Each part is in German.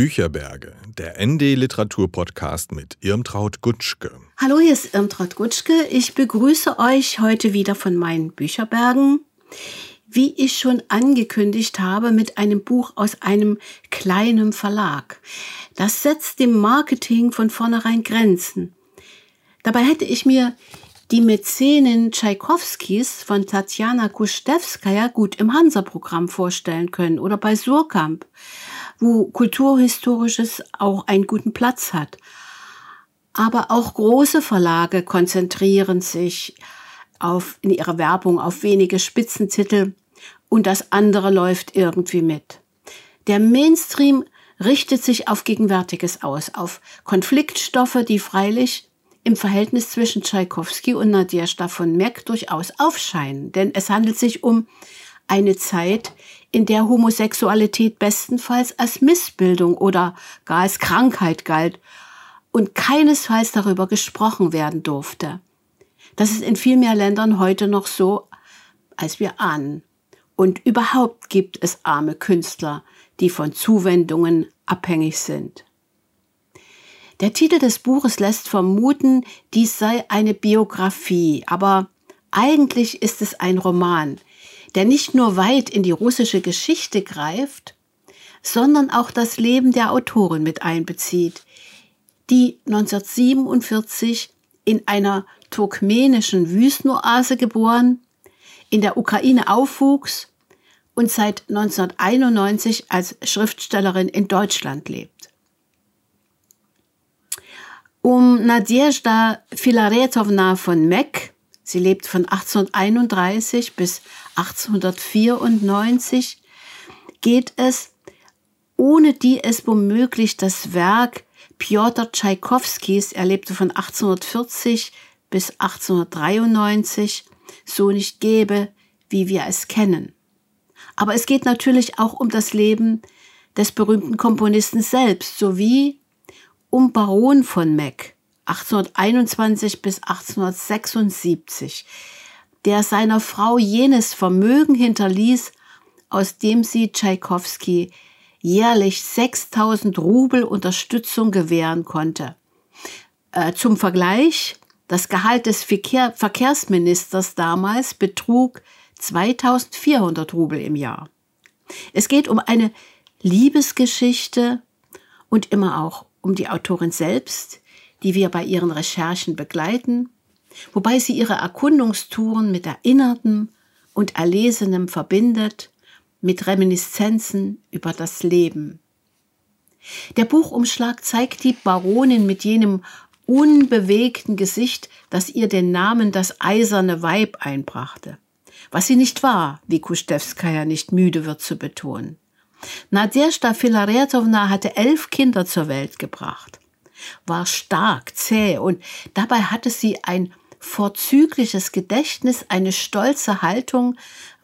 Bücherberge, der ND Literatur Podcast mit Irmtraut Gutschke. Hallo, hier ist Irmtraut Gutschke. Ich begrüße euch heute wieder von meinen Bücherbergen. Wie ich schon angekündigt habe, mit einem Buch aus einem kleinen Verlag. Das setzt dem Marketing von vornherein Grenzen. Dabei hätte ich mir die Mäzenin Tschaikowskis von Tatjana Kustewskaja gut im Hansa-Programm vorstellen können oder bei Surkamp, wo Kulturhistorisches auch einen guten Platz hat. Aber auch große Verlage konzentrieren sich auf, in ihrer Werbung auf wenige Spitzentitel und das andere läuft irgendwie mit. Der Mainstream richtet sich auf Gegenwärtiges aus, auf Konfliktstoffe, die freilich im Verhältnis zwischen Tschaikowski und Nadjezhda von Meck durchaus aufscheinen, denn es handelt sich um eine Zeit, in der Homosexualität bestenfalls als Missbildung oder gar als Krankheit galt und keinesfalls darüber gesprochen werden durfte. Das ist in viel mehr Ländern heute noch so, als wir ahnen. Und überhaupt gibt es arme Künstler, die von Zuwendungen abhängig sind. Der Titel des Buches lässt vermuten, dies sei eine Biografie, aber eigentlich ist es ein Roman, der nicht nur weit in die russische Geschichte greift, sondern auch das Leben der Autorin mit einbezieht, die 1947 in einer turkmenischen Wüstenoase geboren, in der Ukraine aufwuchs und seit 1991 als Schriftstellerin in Deutschland lebt. Um Nadjezhda Filaretowna von Meck, sie lebt von 1831 bis 1894, geht es, ohne die es womöglich das Werk Piotr Tschaikowskis, er lebte von 1840 bis 1893, so nicht gäbe, wie wir es kennen. Aber es geht natürlich auch um das Leben des berühmten Komponisten selbst sowie um Baron von Meck 1821 bis 1876, der seiner Frau jenes Vermögen hinterließ, aus dem sie Tschaikowski jährlich 6000 Rubel Unterstützung gewähren konnte. Äh, zum Vergleich, das Gehalt des Verkehr Verkehrsministers damals betrug 2400 Rubel im Jahr. Es geht um eine Liebesgeschichte und immer auch um die Autorin selbst, die wir bei ihren Recherchen begleiten, wobei sie ihre Erkundungstouren mit Erinnertem und Erlesenem verbindet, mit Reminiszenzen über das Leben. Der Buchumschlag zeigt die Baronin mit jenem unbewegten Gesicht, das ihr den Namen das eiserne Weib einbrachte. Was sie nicht war, wie Kustewskaja nicht müde wird zu betonen. Nadjezhda Filaretowna hatte elf Kinder zur Welt gebracht, war stark, zäh und dabei hatte sie ein vorzügliches Gedächtnis, eine stolze Haltung,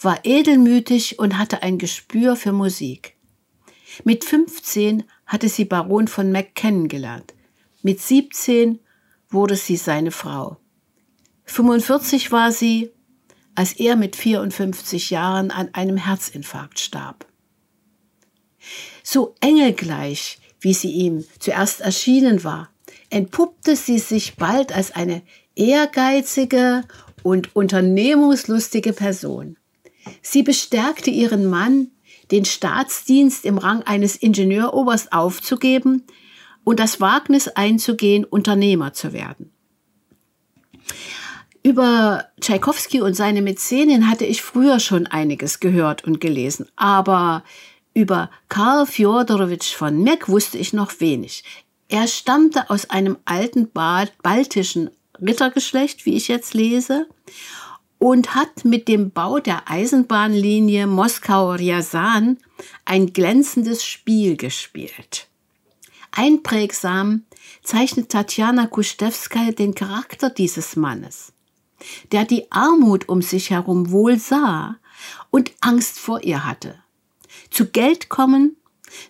war edelmütig und hatte ein Gespür für Musik. Mit 15 hatte sie Baron von Meck kennengelernt. Mit 17 wurde sie seine Frau. 45 war sie, als er mit 54 Jahren an einem Herzinfarkt starb so engelgleich, wie sie ihm zuerst erschienen war, entpuppte sie sich bald als eine ehrgeizige und unternehmungslustige Person. Sie bestärkte ihren Mann, den Staatsdienst im Rang eines Ingenieuroberst aufzugeben und das Wagnis einzugehen, Unternehmer zu werden. Über Tschaikowski und seine Mäzenin hatte ich früher schon einiges gehört und gelesen, aber über Karl Fjodorowitsch von Meck wusste ich noch wenig. Er stammte aus einem alten baltischen Rittergeschlecht, wie ich jetzt lese, und hat mit dem Bau der Eisenbahnlinie Moskau-Rjasan ein glänzendes Spiel gespielt. Einprägsam zeichnet Tatjana Kustewskaja den Charakter dieses Mannes, der die Armut um sich herum wohl sah und Angst vor ihr hatte zu Geld kommen,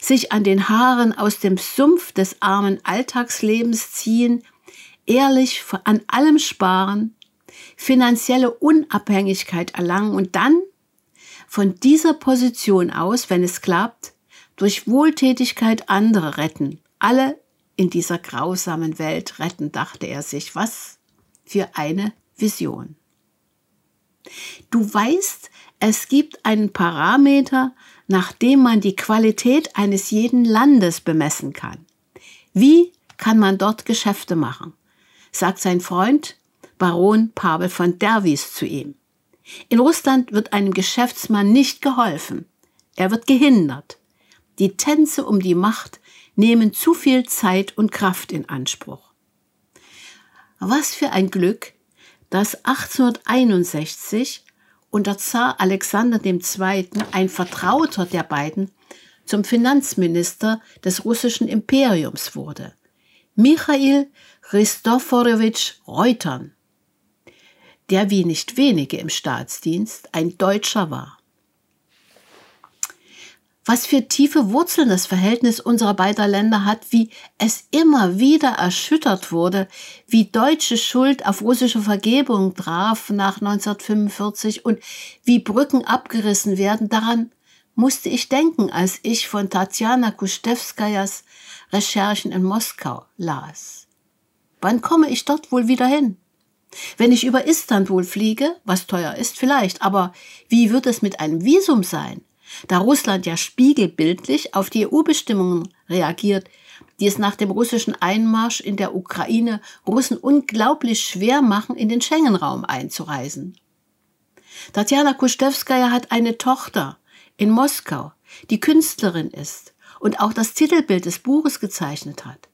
sich an den Haaren aus dem Sumpf des armen Alltagslebens ziehen, ehrlich an allem sparen, finanzielle Unabhängigkeit erlangen und dann von dieser Position aus, wenn es klappt, durch Wohltätigkeit andere retten, alle in dieser grausamen Welt retten, dachte er sich. Was für eine Vision. Du weißt, es gibt einen Parameter, nach dem man die Qualität eines jeden Landes bemessen kann. Wie kann man dort Geschäfte machen? Sagt sein Freund Baron Pavel von Derwies zu ihm. In Russland wird einem Geschäftsmann nicht geholfen. Er wird gehindert. Die Tänze um die Macht nehmen zu viel Zeit und Kraft in Anspruch. Was für ein Glück, dass 1861 unter Zar Alexander II. ein Vertrauter der beiden zum Finanzminister des russischen Imperiums wurde, Michail Christoforowitsch Reutern, der wie nicht wenige im Staatsdienst ein Deutscher war. Was für tiefe Wurzeln das Verhältnis unserer beiden Länder hat, wie es immer wieder erschüttert wurde, wie deutsche Schuld auf russische Vergebung traf nach 1945 und wie Brücken abgerissen werden, daran musste ich denken, als ich von Tatjana Kustewskajas Recherchen in Moskau las. Wann komme ich dort wohl wieder hin? Wenn ich über Istanbul fliege, was teuer ist vielleicht, aber wie wird es mit einem Visum sein? Da Russland ja spiegelbildlich auf die EU-Bestimmungen reagiert, die es nach dem russischen Einmarsch in der Ukraine Russen unglaublich schwer machen, in den Schengen-Raum einzureisen. Tatjana Kustewskaja hat eine Tochter in Moskau, die Künstlerin ist und auch das Titelbild des Buches gezeichnet hat.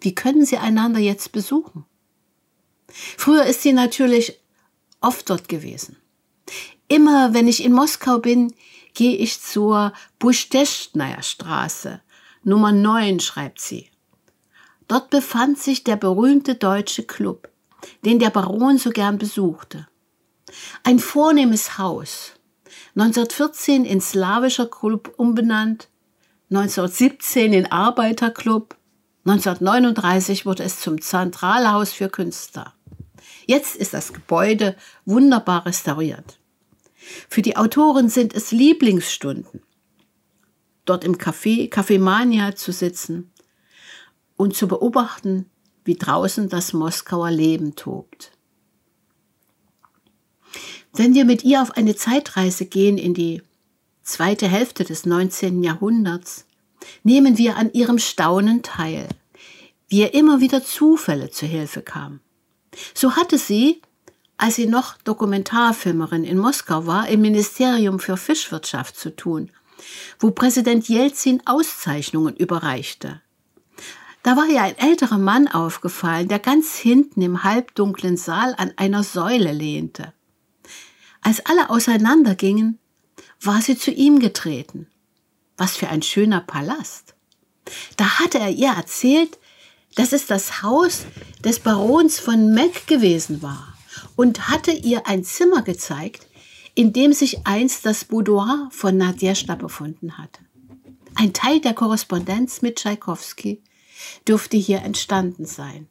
Wie können sie einander jetzt besuchen? Früher ist sie natürlich oft dort gewesen. Immer wenn ich in Moskau bin, gehe ich zur Buschteschnaya Straße. Nummer 9 schreibt sie. Dort befand sich der berühmte deutsche Club, den der Baron so gern besuchte. Ein vornehmes Haus, 1914 in slawischer Club umbenannt, 1917 in Arbeiterclub, 1939 wurde es zum Zentralhaus für Künstler. Jetzt ist das Gebäude wunderbar restauriert. Für die Autoren sind es Lieblingsstunden, dort im Café, Café Mania zu sitzen und zu beobachten, wie draußen das Moskauer Leben tobt. Wenn wir mit ihr auf eine Zeitreise gehen in die zweite Hälfte des 19. Jahrhunderts, nehmen wir an ihrem Staunen teil, wie ihr immer wieder Zufälle zu Hilfe kamen. So hatte sie als sie noch Dokumentarfilmerin in Moskau war, im Ministerium für Fischwirtschaft zu tun, wo Präsident Jelzin Auszeichnungen überreichte. Da war ihr ein älterer Mann aufgefallen, der ganz hinten im halbdunklen Saal an einer Säule lehnte. Als alle auseinandergingen, war sie zu ihm getreten. Was für ein schöner Palast. Da hatte er ihr erzählt, dass es das Haus des Barons von Meck gewesen war und hatte ihr ein Zimmer gezeigt, in dem sich einst das Boudoir von Nadjeshda befunden hatte. Ein Teil der Korrespondenz mit Tschaikowski dürfte hier entstanden sein.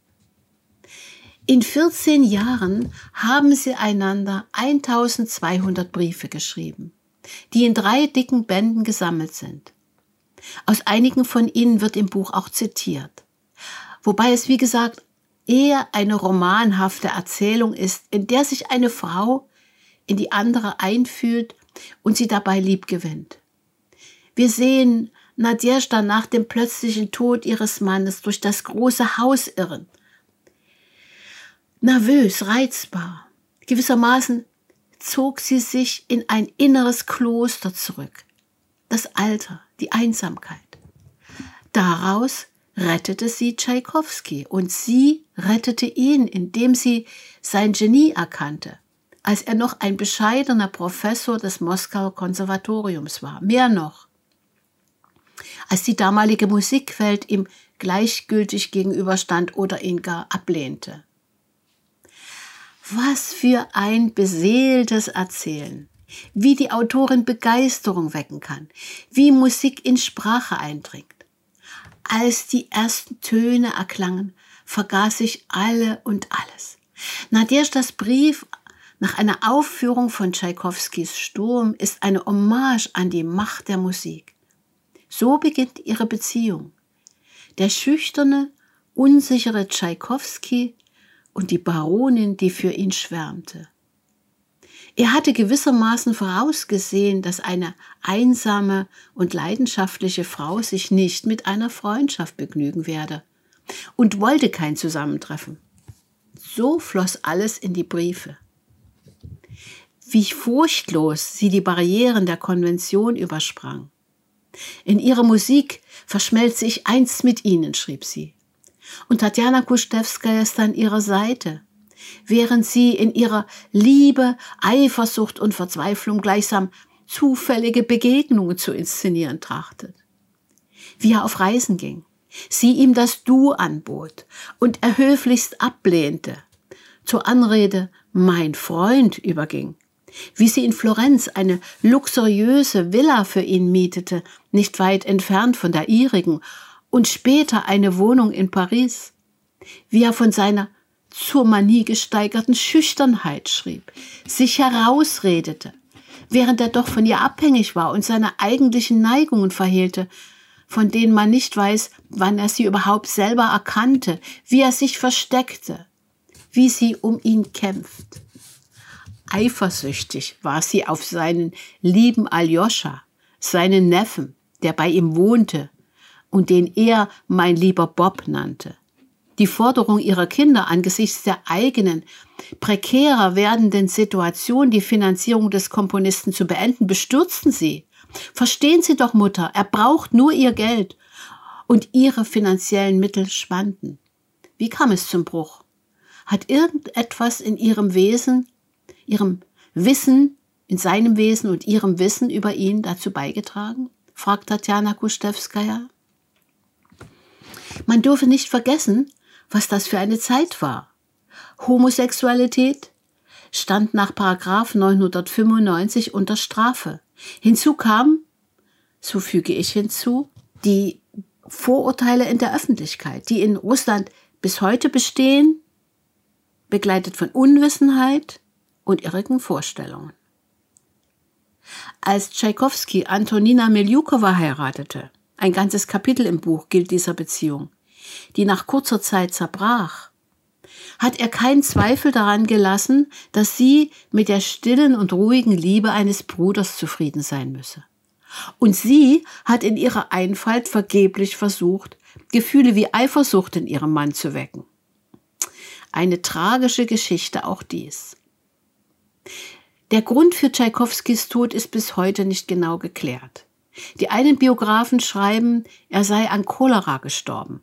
In 14 Jahren haben sie einander 1200 Briefe geschrieben, die in drei dicken Bänden gesammelt sind. Aus einigen von ihnen wird im Buch auch zitiert. Wobei es, wie gesagt, eher eine romanhafte Erzählung ist, in der sich eine Frau in die andere einfühlt und sie dabei lieb gewinnt. Wir sehen Nadjeshda nach dem plötzlichen Tod ihres Mannes durch das große Haus irren. Nervös, reizbar, gewissermaßen zog sie sich in ein inneres Kloster zurück. Das Alter, die Einsamkeit. Daraus rettete sie Tschaikowski und sie rettete ihn, indem sie sein Genie erkannte, als er noch ein bescheidener Professor des Moskauer Konservatoriums war. Mehr noch, als die damalige Musikwelt ihm gleichgültig gegenüberstand oder ihn gar ablehnte. Was für ein beseeltes Erzählen, wie die Autorin Begeisterung wecken kann, wie Musik in Sprache eindringt. Als die ersten Töne erklangen, vergaß ich alle und alles. Nadjeshdas Brief nach einer Aufführung von Tschaikowskis Sturm ist eine Hommage an die Macht der Musik. So beginnt ihre Beziehung. Der schüchterne, unsichere Tschaikowski und die Baronin, die für ihn schwärmte. Er hatte gewissermaßen vorausgesehen, dass eine einsame und leidenschaftliche Frau sich nicht mit einer Freundschaft begnügen werde und wollte kein Zusammentreffen. So floss alles in die Briefe. Wie furchtlos sie die Barrieren der Konvention übersprang. In ihrer Musik verschmelze ich einst mit ihnen, schrieb sie. Und Tatjana Kuschewskaja ist an ihrer Seite, während sie in ihrer Liebe, Eifersucht und Verzweiflung gleichsam zufällige Begegnungen zu inszenieren trachtet. Wie er auf Reisen ging, sie ihm das Du anbot und er höflichst ablehnte, zur Anrede mein Freund überging, wie sie in Florenz eine luxuriöse Villa für ihn mietete, nicht weit entfernt von der ihrigen, und später eine Wohnung in Paris, wie er von seiner zur Manie gesteigerten Schüchternheit schrieb, sich herausredete, während er doch von ihr abhängig war und seine eigentlichen Neigungen verhehlte, von denen man nicht weiß, wann er sie überhaupt selber erkannte, wie er sich versteckte, wie sie um ihn kämpft. Eifersüchtig war sie auf seinen lieben Aljoscha, seinen Neffen, der bei ihm wohnte und den er mein lieber Bob nannte. Die Forderung ihrer Kinder angesichts der eigenen, prekärer werdenden Situation, die Finanzierung des Komponisten zu beenden, bestürzten sie. Verstehen Sie doch, Mutter, er braucht nur ihr Geld. Und ihre finanziellen Mittel schwanden. Wie kam es zum Bruch? Hat irgendetwas in ihrem Wesen ihrem Wissen, in seinem Wesen und ihrem Wissen über ihn dazu beigetragen? fragt Tatjana Kustewskaja. Man dürfe nicht vergessen, was das für eine Zeit war. Homosexualität stand nach Paragraph 995 unter Strafe. Hinzu kam, so füge ich hinzu, die Vorurteile in der Öffentlichkeit, die in Russland bis heute bestehen, begleitet von Unwissenheit, und irrigen Vorstellungen. Als Tschaikowski Antonina Meljukowa heiratete, ein ganzes Kapitel im Buch gilt dieser Beziehung, die nach kurzer Zeit zerbrach, hat er keinen Zweifel daran gelassen, dass sie mit der stillen und ruhigen Liebe eines Bruders zufrieden sein müsse. Und sie hat in ihrer Einfalt vergeblich versucht, Gefühle wie Eifersucht in ihrem Mann zu wecken. Eine tragische Geschichte auch dies. Der Grund für Tschaikowskis Tod ist bis heute nicht genau geklärt. Die einen Biografen schreiben, er sei an Cholera gestorben,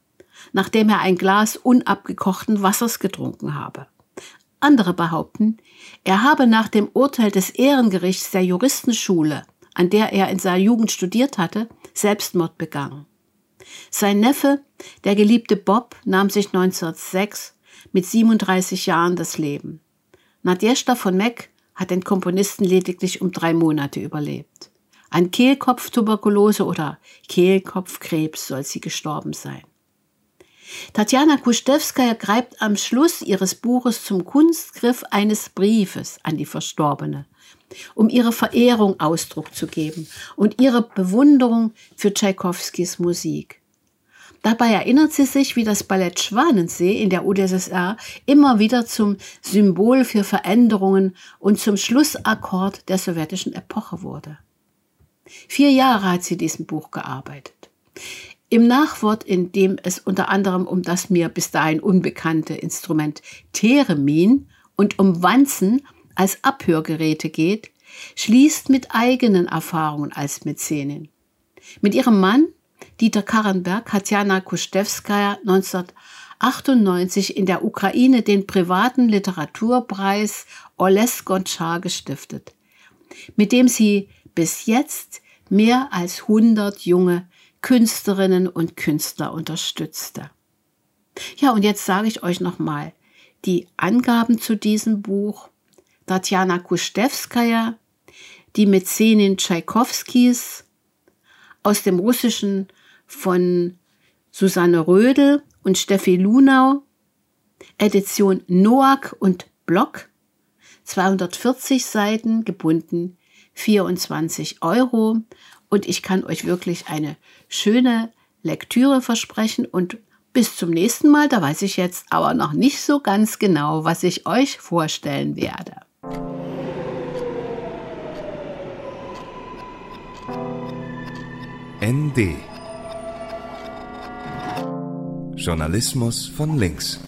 nachdem er ein Glas unabgekochten Wassers getrunken habe. Andere behaupten, er habe nach dem Urteil des Ehrengerichts der Juristenschule, an der er in seiner Jugend studiert hatte, Selbstmord begangen. Sein Neffe, der geliebte Bob, nahm sich 1906 mit 37 Jahren das Leben. Nadjeshda von Meck hat den Komponisten lediglich um drei Monate überlebt. An Kehlkopftuberkulose oder Kehlkopfkrebs soll sie gestorben sein. Tatjana Kustewskaja greift am Schluss ihres Buches zum Kunstgriff eines Briefes an die Verstorbene, um ihre Verehrung Ausdruck zu geben und ihre Bewunderung für Tschaikowskis Musik. Dabei erinnert sie sich, wie das Ballett Schwanensee in der UdSSR immer wieder zum Symbol für Veränderungen und zum Schlussakkord der sowjetischen Epoche wurde. Vier Jahre hat sie diesem Buch gearbeitet. Im Nachwort, in dem es unter anderem um das mir bis dahin unbekannte Instrument Theremin und um Wanzen als Abhörgeräte geht, schließt mit eigenen Erfahrungen als Mäzenin. Mit ihrem Mann Dieter Karrenberg hat Jana Kustewskaja 1998 in der Ukraine den privaten Literaturpreis Oles Gonchar gestiftet, mit dem sie bis jetzt mehr als 100 junge Künstlerinnen und Künstler unterstützte. Ja, und jetzt sage ich euch nochmal die Angaben zu diesem Buch. Tatjana Kustewskaja, die Mäzenin Tschaikowskis, aus dem Russischen von Susanne Rödel und Steffi Lunau, Edition Noack und Block, 240 Seiten, gebunden 24 Euro. Und ich kann euch wirklich eine schöne Lektüre versprechen und bis zum nächsten Mal, da weiß ich jetzt aber noch nicht so ganz genau, was ich euch vorstellen werde. ND Journalismus von links.